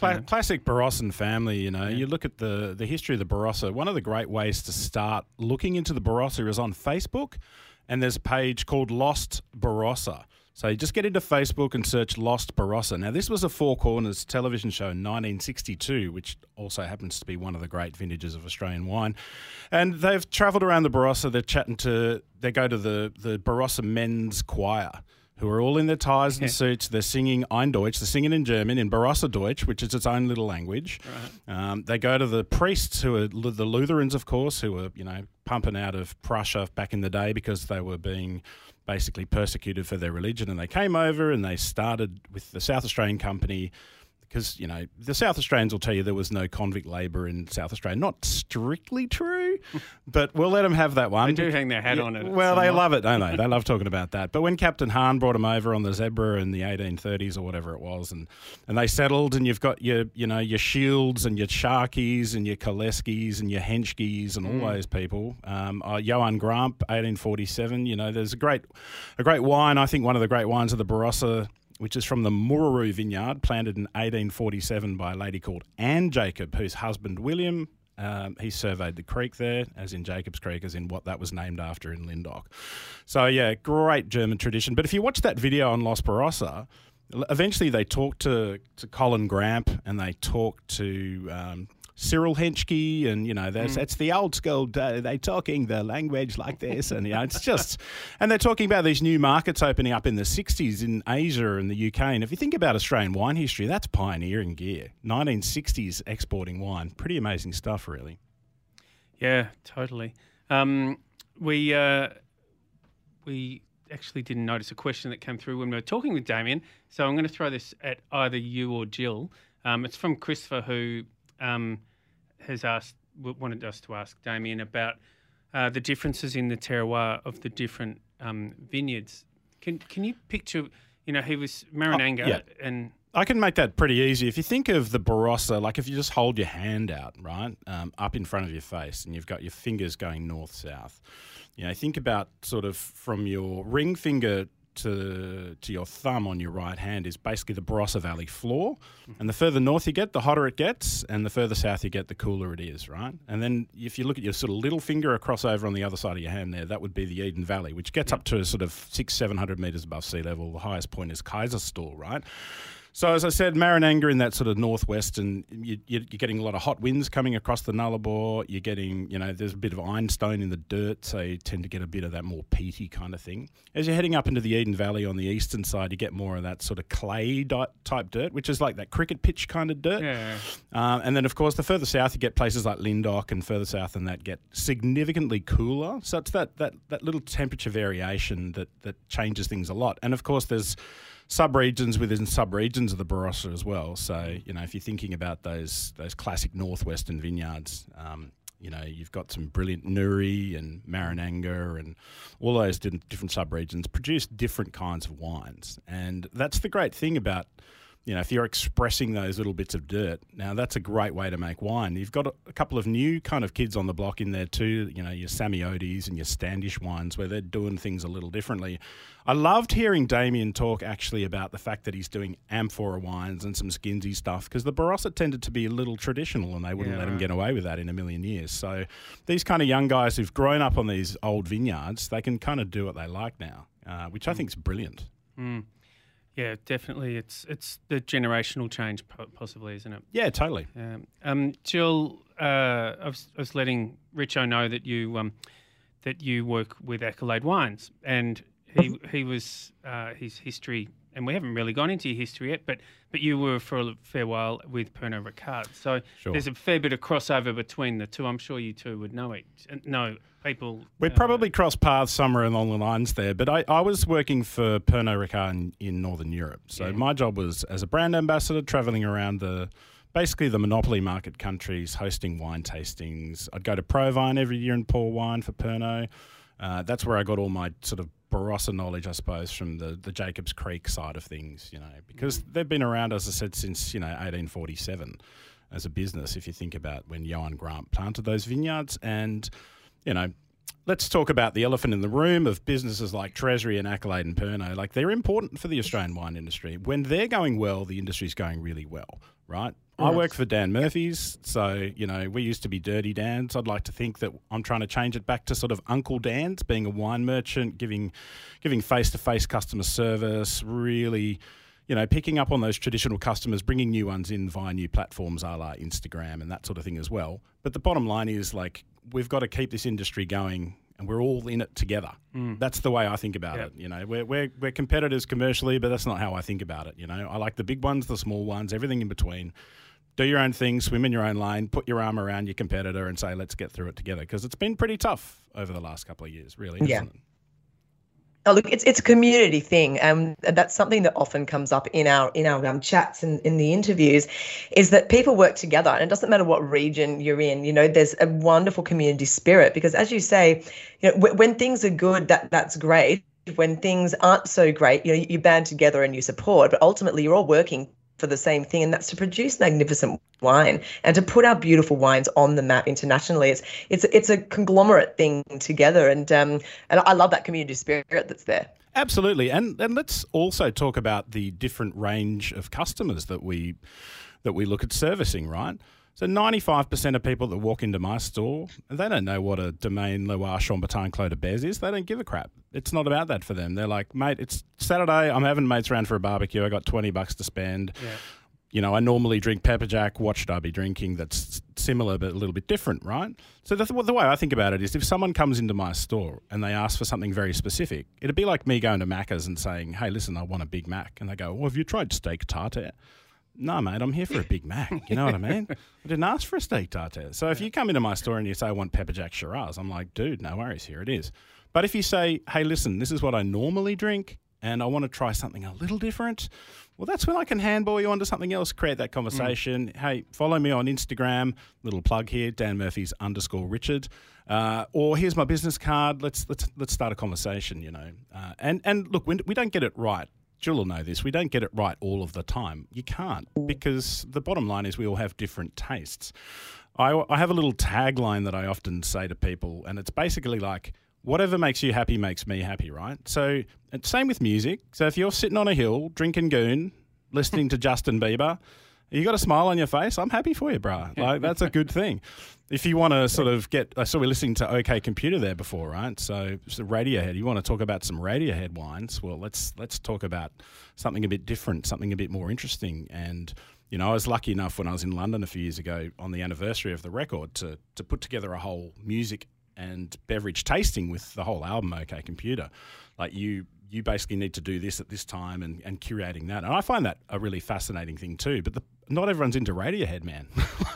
Cla- you know. Classic Barossan family, you know. You look at the the history of the Barossa. One of the great ways to start looking into the Barossa is on Facebook, and there's a page called Lost Barossa. So you just get into Facebook and search Lost Barossa. Now, this was a Four Corners television show in 1962, which also happens to be one of the great vintages of Australian wine. And they've travelled around the Barossa. They're chatting to, they go to the, the Barossa Men's Choir who are all in their ties and suits. They're singing Ein Deutsch. They're singing in German, in Barossa Deutsch, which is its own little language. Um, they go to the priests, who are Lu- the Lutherans, of course, who were, you know, pumping out of Prussia back in the day because they were being basically persecuted for their religion. And they came over and they started with the South Australian Company because, you know, the South Australians will tell you there was no convict labour in South Australia. Not strictly true, but we'll let them have that one. They do hang their hat on it Well, they love it, don't they? They love talking about that. But when Captain Hahn brought them over on the Zebra in the 1830s or whatever it was, and, and they settled, and you've got your you know your Shields and your Sharkies and your Kaleskis and your Henschkes and all those people. Um, uh, Johann Gramp, 1847. You know, there's a great a great wine. I think one of the great wines of the Barossa. Which is from the Mururu vineyard, planted in 1847 by a lady called Anne Jacob, whose husband William um, he surveyed the creek there, as in Jacobs Creek, as in what that was named after in Lyndoch. So, yeah, great German tradition. But if you watch that video on Lost Barossa, eventually they talk to, to Colin Gramp and they talk to um, Cyril Henschke, and, you know, that's, that's the old school, uh, they talking the language like this. And, you know, it's just, and they're talking about these new markets opening up in the 60s in Asia and the UK. And if you think about Australian wine history, that's pioneering gear. 1960s exporting wine. Pretty amazing stuff, really. Yeah, totally. Um, we uh, we actually didn't notice a question that came through when we were talking with Damien, so I'm going to throw this at either you or Jill. Um, it's from Christopher, who um, has asked wanted us to ask Damien about uh, the differences in the terroir of the different um, vineyards. Can can you picture? You know, he was Marananga, yeah. and I can make that pretty easy. If you think of the Barossa, like if you just hold your hand out, right, um, up in front of your face, and you've got your fingers going north south, you know, think about sort of from your ring finger to to your thumb on your right hand is basically the Barossa Valley floor. And the further north you get, the hotter it gets, and the further south you get, the cooler it is, right? And then if you look at your sort of little finger across over on the other side of your hand there, that would be the Eden Valley, which gets up to sort of six, seven hundred meters above sea level. The highest point is Kaiserstuhl, right? So as I said, Marananga in that sort of northwest, and you, you're getting a lot of hot winds coming across the Nullarbor. You're getting, you know, there's a bit of ironstone in the dirt, so you tend to get a bit of that more peaty kind of thing. As you're heading up into the Eden Valley on the eastern side, you get more of that sort of clay type dirt, which is like that cricket pitch kind of dirt. yeah, Um, and then, of course, the further south you get places like Lyndoch, and further south than that get significantly cooler. So it's that that that little temperature variation that that changes things a lot. And of course, there's sub-regions within sub-regions of the Barossa as well. So you know, if you're thinking about those those classic northwestern vineyards. Um, you know, you've got some brilliant Nuri and Marananga and all those different, different sub-regions produce different kinds of wines. And that's the great thing about you know, if you're expressing those little bits of dirt, now that's a great way to make wine. You've got a, a couple of new kind of kids on the block in there too, you know, your Sami-Odis and your Standish wines where they're doing things a little differently. I loved hearing Damien talk actually about the fact that he's doing amphora wines and some skinsy stuff because the Barossa tended to be a little traditional and they wouldn't Yeah, let him get away with that in a million years. So these kind of young guys who've grown up on these old vineyards, they can kind of do what they like now, uh, which I think is brilliant. Yeah, definitely. It's it's the generational change, possibly, isn't it? Yeah, totally. Um, um, Jill, uh, I, was, I was letting Richo know that you um, that you work with Accolade Wines, and he he was uh, his history, and we haven't really gone into your history yet, but but you were for a fair while with Pernod Ricard, so Sure. there's a fair bit of crossover between the two. I'm sure you two would know it. No, people. We uh, probably crossed paths somewhere along the lines there, but I, I was working for Pernod Ricard in, in Northern Europe. So Yeah. my job was as a brand ambassador, traveling around the basically the monopoly market countries, hosting wine tastings. I'd go to ProWein every year and pour wine for Pernod. Uh, that's where I got all my sort of Barossa knowledge, I suppose, from the, the Jacobs Creek side of things, you know, because mm. they've been around, as I said, since, you know, 1847 as a business, if you think about when Johann Gramp planted those vineyards. And, you know, let's talk about the elephant in the room of businesses like Treasury and Accolade and Pernod. Like, they're important for the Australian wine industry. When they're going well, the industry's going really well, right? I work for Dan Murphy's, so you know we used to be Dirty Dan's. I'd like to think that I'm trying to change it back to sort of Uncle Dan's, being a wine merchant, giving giving face to face customer service, really, you know, picking up on those traditional customers, bringing new ones in via new platforms, a la Instagram and that sort of thing as well. But the bottom line is like we've got to keep this industry going and we're all in it together. Mm. That's the way I think about yep. it. You know, we're, we're, we're competitors commercially, but that's not how I think about it. You know, I like the big ones, the small ones, everything in between. Do your own thing, swim in your own lane, put your arm around your competitor and say, let's get through it together. Because it's been pretty tough over the last couple of years, really. Yeah. Oh, look, it's it's a community thing, um, and that's something that often comes up in our in our um, chats and in the interviews, is that people work together, and it doesn't matter what region you're in. You know, there's a wonderful community spirit because, as you say, you know, w- when things are good, that that's great. When things aren't so great, you know, you band together and you support, but ultimately you're all working for the same thing, and that's to produce magnificent wine and to put our beautiful wines on the map internationally. It's it's it's a conglomerate thing together, and um, and I love that community spirit that's there. Absolutely, and and let's also talk about the different range of customers that we that we look at servicing, right? So 95% of people that walk into my store, they don't know what a Domaine Loire Chambertin Clos de Bèze is. They don't give a crap. It's not about that for them. They're like, mate, it's Saturday. I'm having mates around for a barbecue. I got 20 bucks to spend. Yeah. You know, I normally drink pepper jack. What should I be drinking that's similar but a little bit different, right? So the, the way I think about it is if someone comes into my store and they ask for something very specific, it'd be like me going to Macca's and saying, hey, listen, I want a Big Mac. And they go, well, have you tried steak tartare? No, mate, I'm here for a Big Mac. You know what I mean? I didn't ask for a steak tartare. So if you come into my store and you say, I want pepper jack Shiraz, I'm like, dude, no worries, here it is. But if you say, hey, listen, this is what I normally drink and I want to try something a little different, well, that's when I can handball you onto something else, create that conversation. Mm. Hey, follow me on Instagram, little plug here, Dan Murphy's underscore Richard. Uh, or here's my business card. Let's let's let's start a conversation, you know. Uh, and and look, we, we don't get it right Jill will know this. We don't get it right all of the time. You can't because the bottom line is we all have different tastes. I, I have a little tagline that I often say to people, and it's basically like, whatever makes you happy makes me happy, right? So, same with music. So, if you're sitting on a hill drinking goon, listening to Justin Bieber, you got a smile on your face. I'm happy for you, brah. Like that's a good thing. If you want to sort of get, I saw we listening to OK Computer there before, right? So, so Radiohead. You want to talk about some Radiohead wines? Well, let's let's talk about something a bit different, something a bit more interesting. And you know, I was lucky enough when I was in London a few years ago on the anniversary of the record to to put together a whole music and beverage tasting with the whole album OK Computer. Like you you basically need to do this at this time and, and curating that. And I find that a really fascinating thing too. But the, not everyone's into Radiohead, man.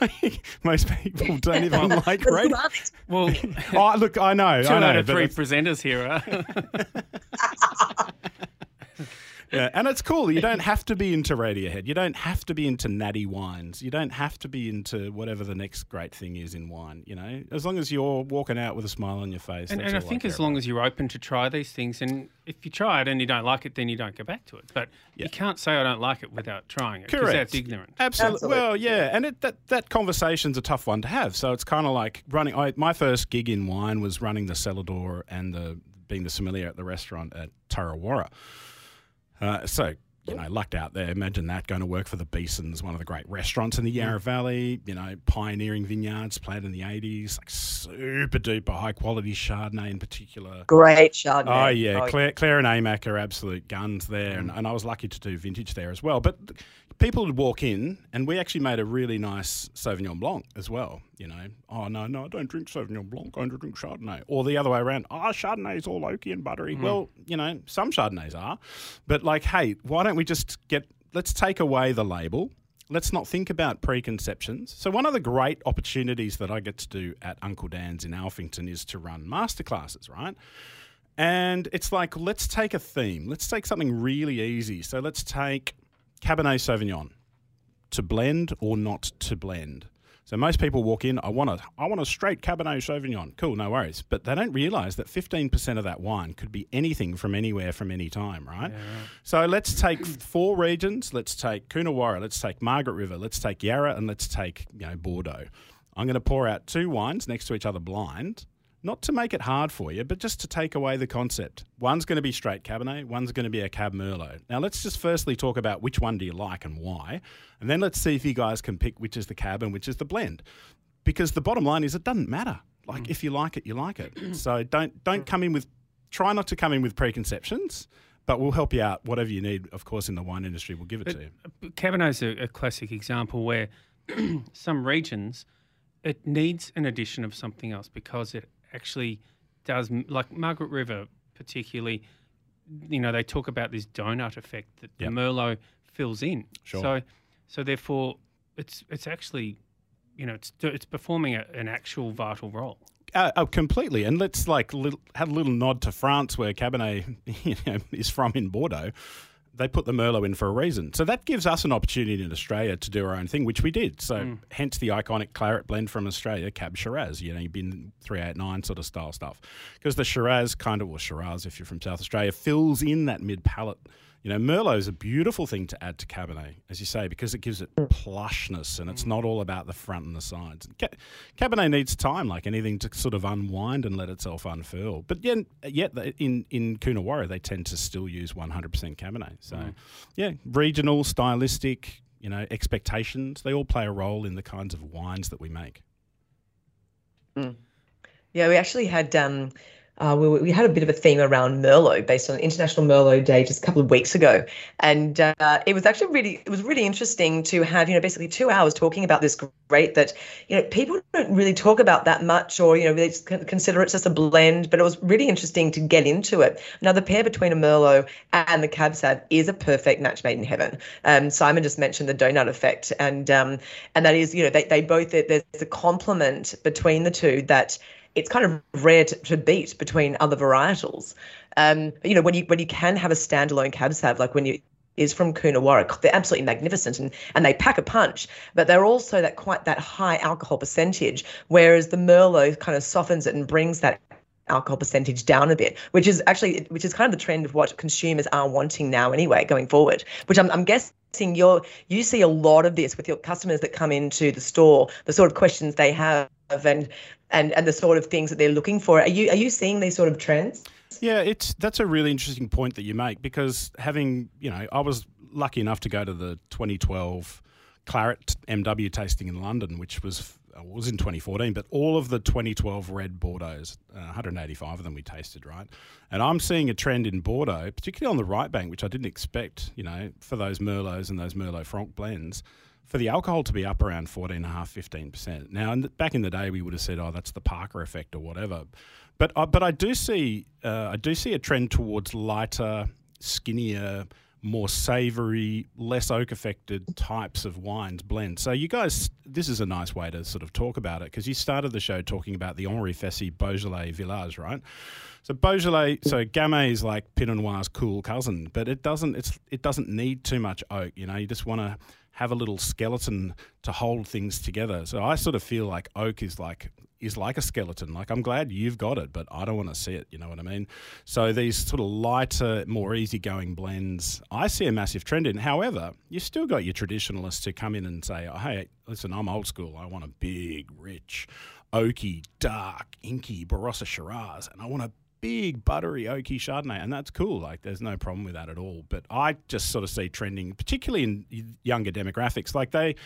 most people don't even like Radiohead. Well, oh, look, I know. Two I know, out of three presenters here. Yeah, and it's cool. You don't have to be into Radiohead. You don't have to be into natty wines. You don't have to be into whatever the next great thing is in wine. You know, as long as you're walking out with a smile on your face. And, and I think I as long about. as you're open to try these things, and if you try it and you don't like it, then you don't go back to it. But yeah. you can't say I don't like it without trying it. Correct. That's ignorant. Absolutely. Absolutely. Well, yeah, and it, that that conversation's a tough one to have. So it's kind of like running. I, my first gig in wine was running the cellar door and the being the sommelier at the restaurant at Tarrawarra. Uh, so you know, lucked out there. Imagine that going to work for the Besens, one of the great restaurants in the Yarra Valley. You know, pioneering vineyards, planted in the eighties, like super duper high quality Chardonnay in particular. Great Chardonnay. Oh yeah, oh, Claire, Claire and Amac are absolute guns there, mm. and, and I was lucky to do vintage there as well. But people would walk in, and we actually made a really nice Sauvignon Blanc as well. You know, oh no, no, I don't drink Sauvignon Blanc, I drink Chardonnay, or the other way around. Ah, Oh, Chardonnay's all oaky and buttery. Mm. Well, you know, some Chardonnays are, but like, hey, why don't we just get? Let's take away the label. Let's not think about preconceptions. So, one of the great opportunities that I get to do at Uncle Dan's in Alphington is to run masterclasses, right? And it's like, let's take a theme. Let's take something really easy. So, let's take Cabernet Sauvignon to blend or not to blend. So most people walk in, I want a, I want a straight Cabernet Sauvignon. Cool, no worries. But they don't realise that 15% of that wine could be anything from anywhere from any time, right? Yeah, right. So let's take four regions. Let's take Coonawarra, let's take Margaret River, let's take Yarra, and let's take you know Bordeaux. I'm going to pour out two wines next to each other blind. Not to make it hard for you, but just to take away the concept. One's going to be straight Cabernet, one's going to be a Cab Merlot. Now, let's just firstly talk about which one do you like and why, and then let's see if you guys can pick which is the Cab and which is the blend. Because the bottom line is it doesn't matter. Like, mm. if you like it, you like it. so don't don't come in with, try not to come in with preconceptions but we'll help you out. Whatever you need, of course, in the wine industry, we'll give it but, to you. Cabernet's a, a classic example where some regions it needs an addition of something else because it actually does like Margaret River particularly. You know, they talk about this donut effect that yep. the Merlot fills in. Sure. So, so therefore, it's it's actually, you know, it's it's performing a, an actual vital role. Uh, oh, completely. And let's like little, have a little nod to France, where Cabernet you know, is from in Bordeaux they put the Merlot in for a reason. So that gives us an opportunity in Australia to do our own thing, which we did. So mm. hence the iconic claret blend from Australia, Cab Shiraz. You know, you've Bin 389 sort of style stuff. Because the Shiraz kind of, or Shiraz if you're from South Australia, fills in that mid palate you know, Merlot is a beautiful thing to add to Cabernet, as you say, because it gives it plushness and it's not all about the front and the sides. Cabernet needs time, like anything, to sort of unwind and let itself unfurl. But yet, yet in, in Coonawarra, they tend to still use 100% Cabernet. So, mm. yeah, regional, stylistic, you know, expectations, they all play a role in the kinds of wines that we make. Mm. Yeah, we actually had um, uh, we, we, had a bit of a theme around Merlot based on International Merlot Day just a couple of weeks ago, and uh, it was actually really it was really interesting to have you know basically two hours talking about this great that you know people don't really talk about that much or you know they consider it just a blend, but it was really interesting to get into it. Now the pair between a Merlot and the Cab Sav is a perfect match made in heaven. Um, Simon just mentioned the donut effect, and um, and that is you know they they both there's a complement between the two that it's kind of rare to, to beat between other varietals. Um, you know, when you when you can have a standalone cab sav, like when you is from Coonawarra. They're absolutely magnificent and, and they pack a punch, but they're also that quite that high alcohol percentage, whereas the Merlot kind of softens it and brings that alcohol percentage down a bit, which is actually which is kind of the trend of what consumers are wanting now anyway, going forward. Which I'm, I'm guessing you're you see a lot of this with your customers that come into the store, the sort of questions they have and and and the sort of things that they're looking for. Are you are you seeing these sort of trends? Yeah, it's that's a really interesting point that you make because having you know I was lucky enough to go to the 2012 Claret MW tasting in London, which was uh, was in 2014, but all of the 2012 red Bordeaux's, uh, 185 of them we tasted, right? And I'm seeing a trend in Bordeaux, particularly on the right bank, which I didn't expect, you know, for those Merlots and those Merlot Franc blends for the alcohol to be up around 14.5%, 15%. Now, in the, back in the day, we would have said, oh, that's the Parker effect or whatever. But, uh, but I do see uh, I do see a trend towards lighter, skinnier, more savoury, less oak affected types of wines blend. So you guys, this is a nice way to sort of talk about it because you started the show talking about the Henri Fessy Beaujolais Village, right? So Beaujolais, so Gamay is like Pinot Noir's cool cousin, but it doesn't it's it doesn't need too much oak. You know, you just want to have a little skeleton to hold things together. So I sort of feel like oak is like is like a skeleton. Like I'm glad you've got it, but I don't want to see it. You know what I mean? So these sort of lighter, more easygoing blends, I see a massive trend in. However, you've still got your traditionalists who come in and say, oh, "Hey, listen, I'm old school. I want a big, rich, oaky, dark, inky Barossa Shiraz, and I want a big buttery oaky Chardonnay, and that's cool. Like, there's no problem with that at all. But I just sort of see trending, particularly in younger demographics, like they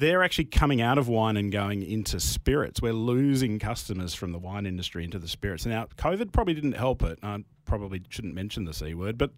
they're actually coming out of wine and going into spirits. We're losing customers from the wine industry into the spirits. Now, COVID probably didn't help it. I probably shouldn't mention the C word, but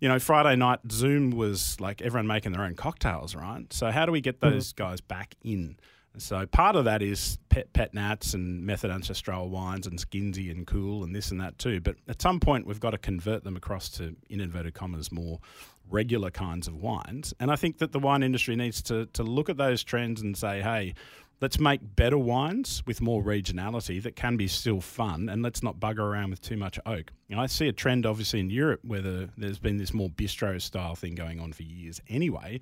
you know, Friday night Zoom was like everyone making their own cocktails, right? So how do we get mm-hmm. those guys back in? So part of that is pet, pet nats and method ancestral wines and skinsy and cool and this and that too. But at some point, we've got to convert them across to, in inverted commas, more regular kinds of wines. And I think that the wine industry needs to, to look at those trends and say, hey, let's make better wines with more regionality that can be still fun and let's not bugger around with too much oak. Know, I see a trend obviously in Europe where the, there's been this more bistro style thing going on for years anyway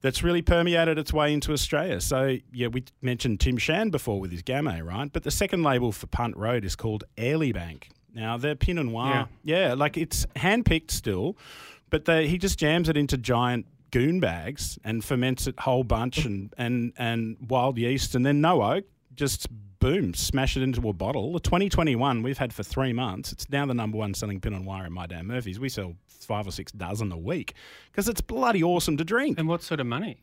that's really permeated its way into Australia. So, yeah, we mentioned Tim Shand before with his Gamay, right? But the second label for Punt Road is called Airly Airlie Bank. Now, they're Pinot Noir. Yeah, yeah like it's handpicked still, but they, he just jams it into giant goon bags and ferments it whole bunch and, and, and wild yeast and then no oak, just boom, smash it into a bottle. The 2021 we've had for three months. It's now the number one selling Pinot Noir in My Dan Murphy's. We sell five or six dozen a week because it's bloody awesome to drink. And what sort of money?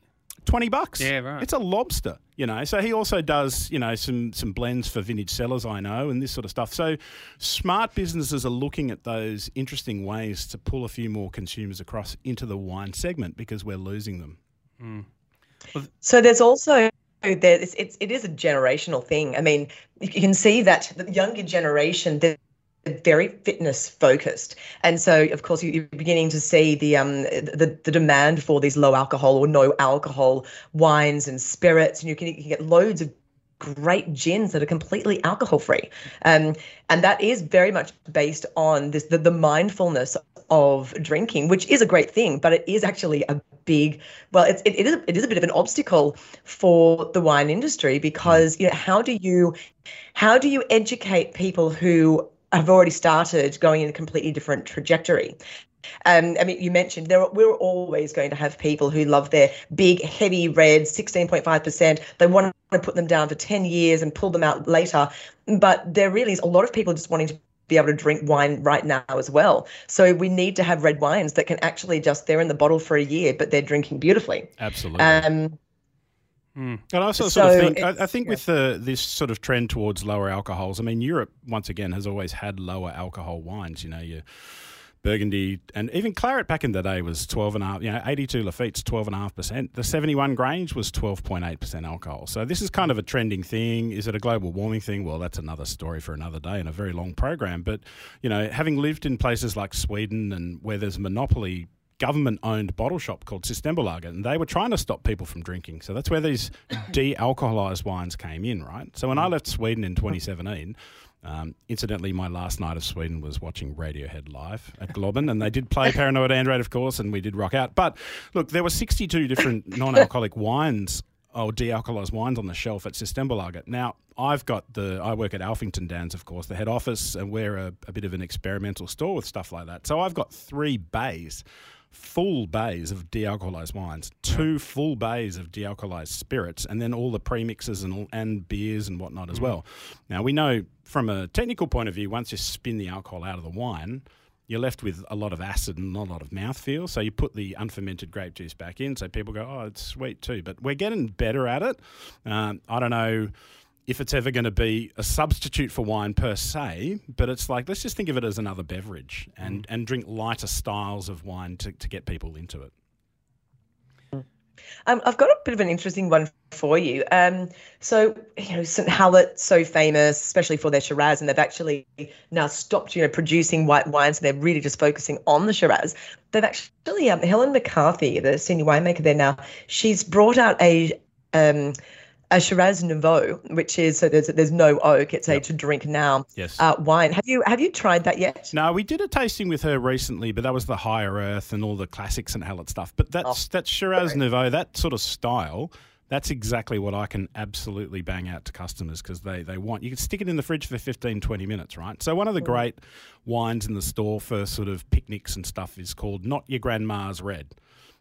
20 bucks. Yeah, right. It's a lobster, you know. So he also does, you know, some some blends for Vintage Cellars, I know, and this sort of stuff. So smart businesses are looking at those interesting ways to pull a few more consumers across into the wine segment because we're losing them. Hmm. So there's also there it's, it's it is a generational thing. I mean, you can see that the younger generation they're very fitness focused, and so of course you're beginning to see the um the, the demand for these low alcohol or no alcohol wines and spirits, and you can, you can get loads of great gins that are completely alcohol free um, and that is very much based on this the, the mindfulness of drinking which is a great thing but it is actually a big well it's, it, it, is, it is a bit of an obstacle for the wine industry because you know how do you how do you educate people who have already started going in a completely different trajectory um, I mean, you mentioned there. We're always going to have people who love their big, heavy reds, sixteen point five percent. They want to put them down for ten years and pull them out later. But there really is a lot of people just wanting to be able to drink wine right now as well. So we need to have red wines that can actually just they're in the bottle for a year, but they're drinking beautifully. Absolutely. Um, And I also So sort of think, I, I think yeah. with the this sort of trend towards lower alcohols, I mean, Europe once again has always had lower alcohol wines. You know, your Burgundy and even Claret back in the day was twelve and a half. You know, eighty two Lafite's twelve and a half percent. The seventy one Grange was twelve point eight percent alcohol. So this is kind of a trending thing. Is it a global warming thing? Well, that's another story for another day and a very long program. But you know, having lived in places like Sweden and where there's a monopoly government owned bottle shop called Systembolaget, and they were trying to stop people from drinking. So that's where these de alcoholized wines came in, right? So when I left Sweden in 2017, um, incidentally, my last night of Sweden was watching Radiohead live at Globen, and they did play Paranoid Android, of course, and we did rock out. But look, there were 62 different non alcoholic wines or de-alcoholized wines on the shelf at Systembolaget. Now, I've got the I work at Alphington Downs, of course, the head office, and we're a, a bit of an experimental store with stuff like that. So I've got three bays, full bays of de-alcoholized wines, two full bays of de-alcoholized spirits, and then all the premixes and and beers and whatnot as well. Now we know from a technical point of view, once you spin the alcohol out of the wine, you're left with a lot of acid and not a lot of mouthfeel. So you put the unfermented grape juice back in, so people go, "Oh, it's sweet too." But we're getting better at it. Um, I don't know if it's ever going to be a substitute for wine per se, but it's like let's just think of it as another beverage and and drink lighter styles of wine to, to get people into it. Um, I've got a bit of an interesting one for you. Um, so, you know, St. Hallett, so famous, especially for their Shiraz, and they've actually now stopped, you know, producing white wines, and they're really just focusing on the Shiraz. They've actually, um, Helen McCarthy, the senior winemaker there now, she's brought out a um, a Shiraz Nouveau, which is so there's there's no oak. It's a to drink now Yes. uh, wine. Have you have you tried that yet? No, we did a tasting with her recently, but that was the higher earth and all the classics and Hallett stuff. But that's that's Shiraz Nouveau, that sort of style. That's exactly what I can absolutely bang out to customers because they, they want. You can stick it in the fridge for 15, 20 minutes, right? So, one of the great wines in the store for sort of picnics and stuff is called Not Your Grandma's Red.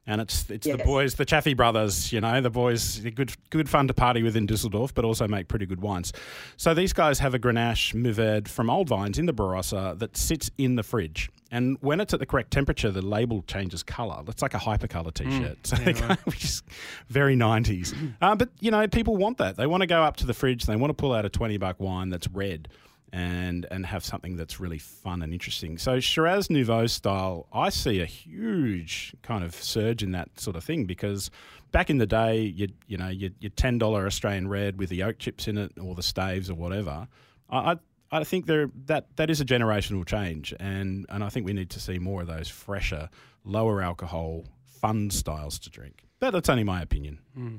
And it's it's the boys, the Chaffey brothers, you know, the boys, good good fun to party with in Dusseldorf, but also make pretty good wines. So these guys have a Grenache Mourvèdre from Old Vines in the Barossa that sits in the fridge. And when it's at the correct temperature, the label changes colour. It's like a hypercolour t-shirt, so they go- which is very nineties. Uh, but you know, people want that. They want to go up to the fridge. They want to pull out a twenty buck wine that's red and and have something that's really fun and interesting. So Shiraz Nouveau style, I see a huge kind of surge in that sort of thing because back in the day, you you know your, your ten dollar Australian red with the oak chips in it or the staves or whatever. I. I I think there that that is a generational change, and, and I think we need to see more of those fresher, lower alcohol, fun styles to drink. But that's only my opinion. Hmm.